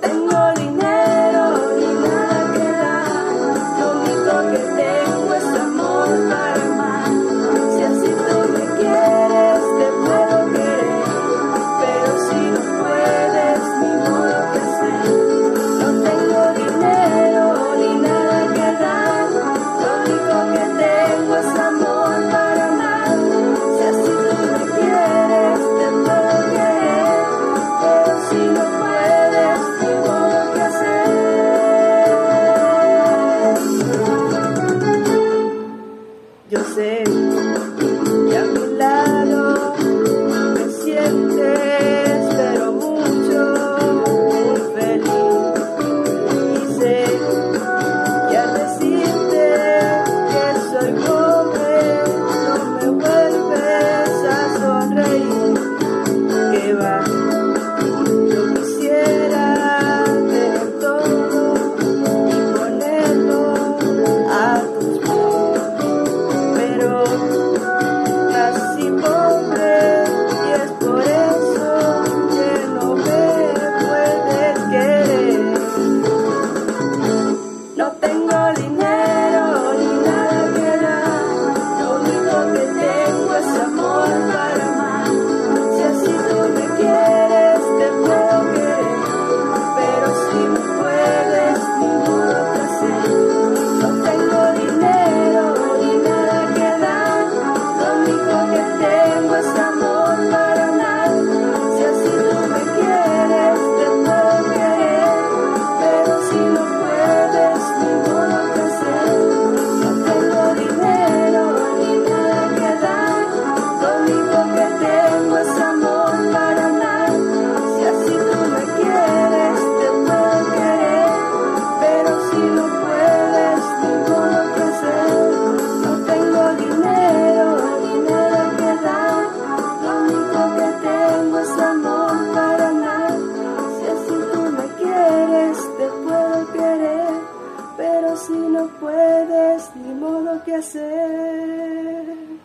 等我 no puedes ni modo que hacer.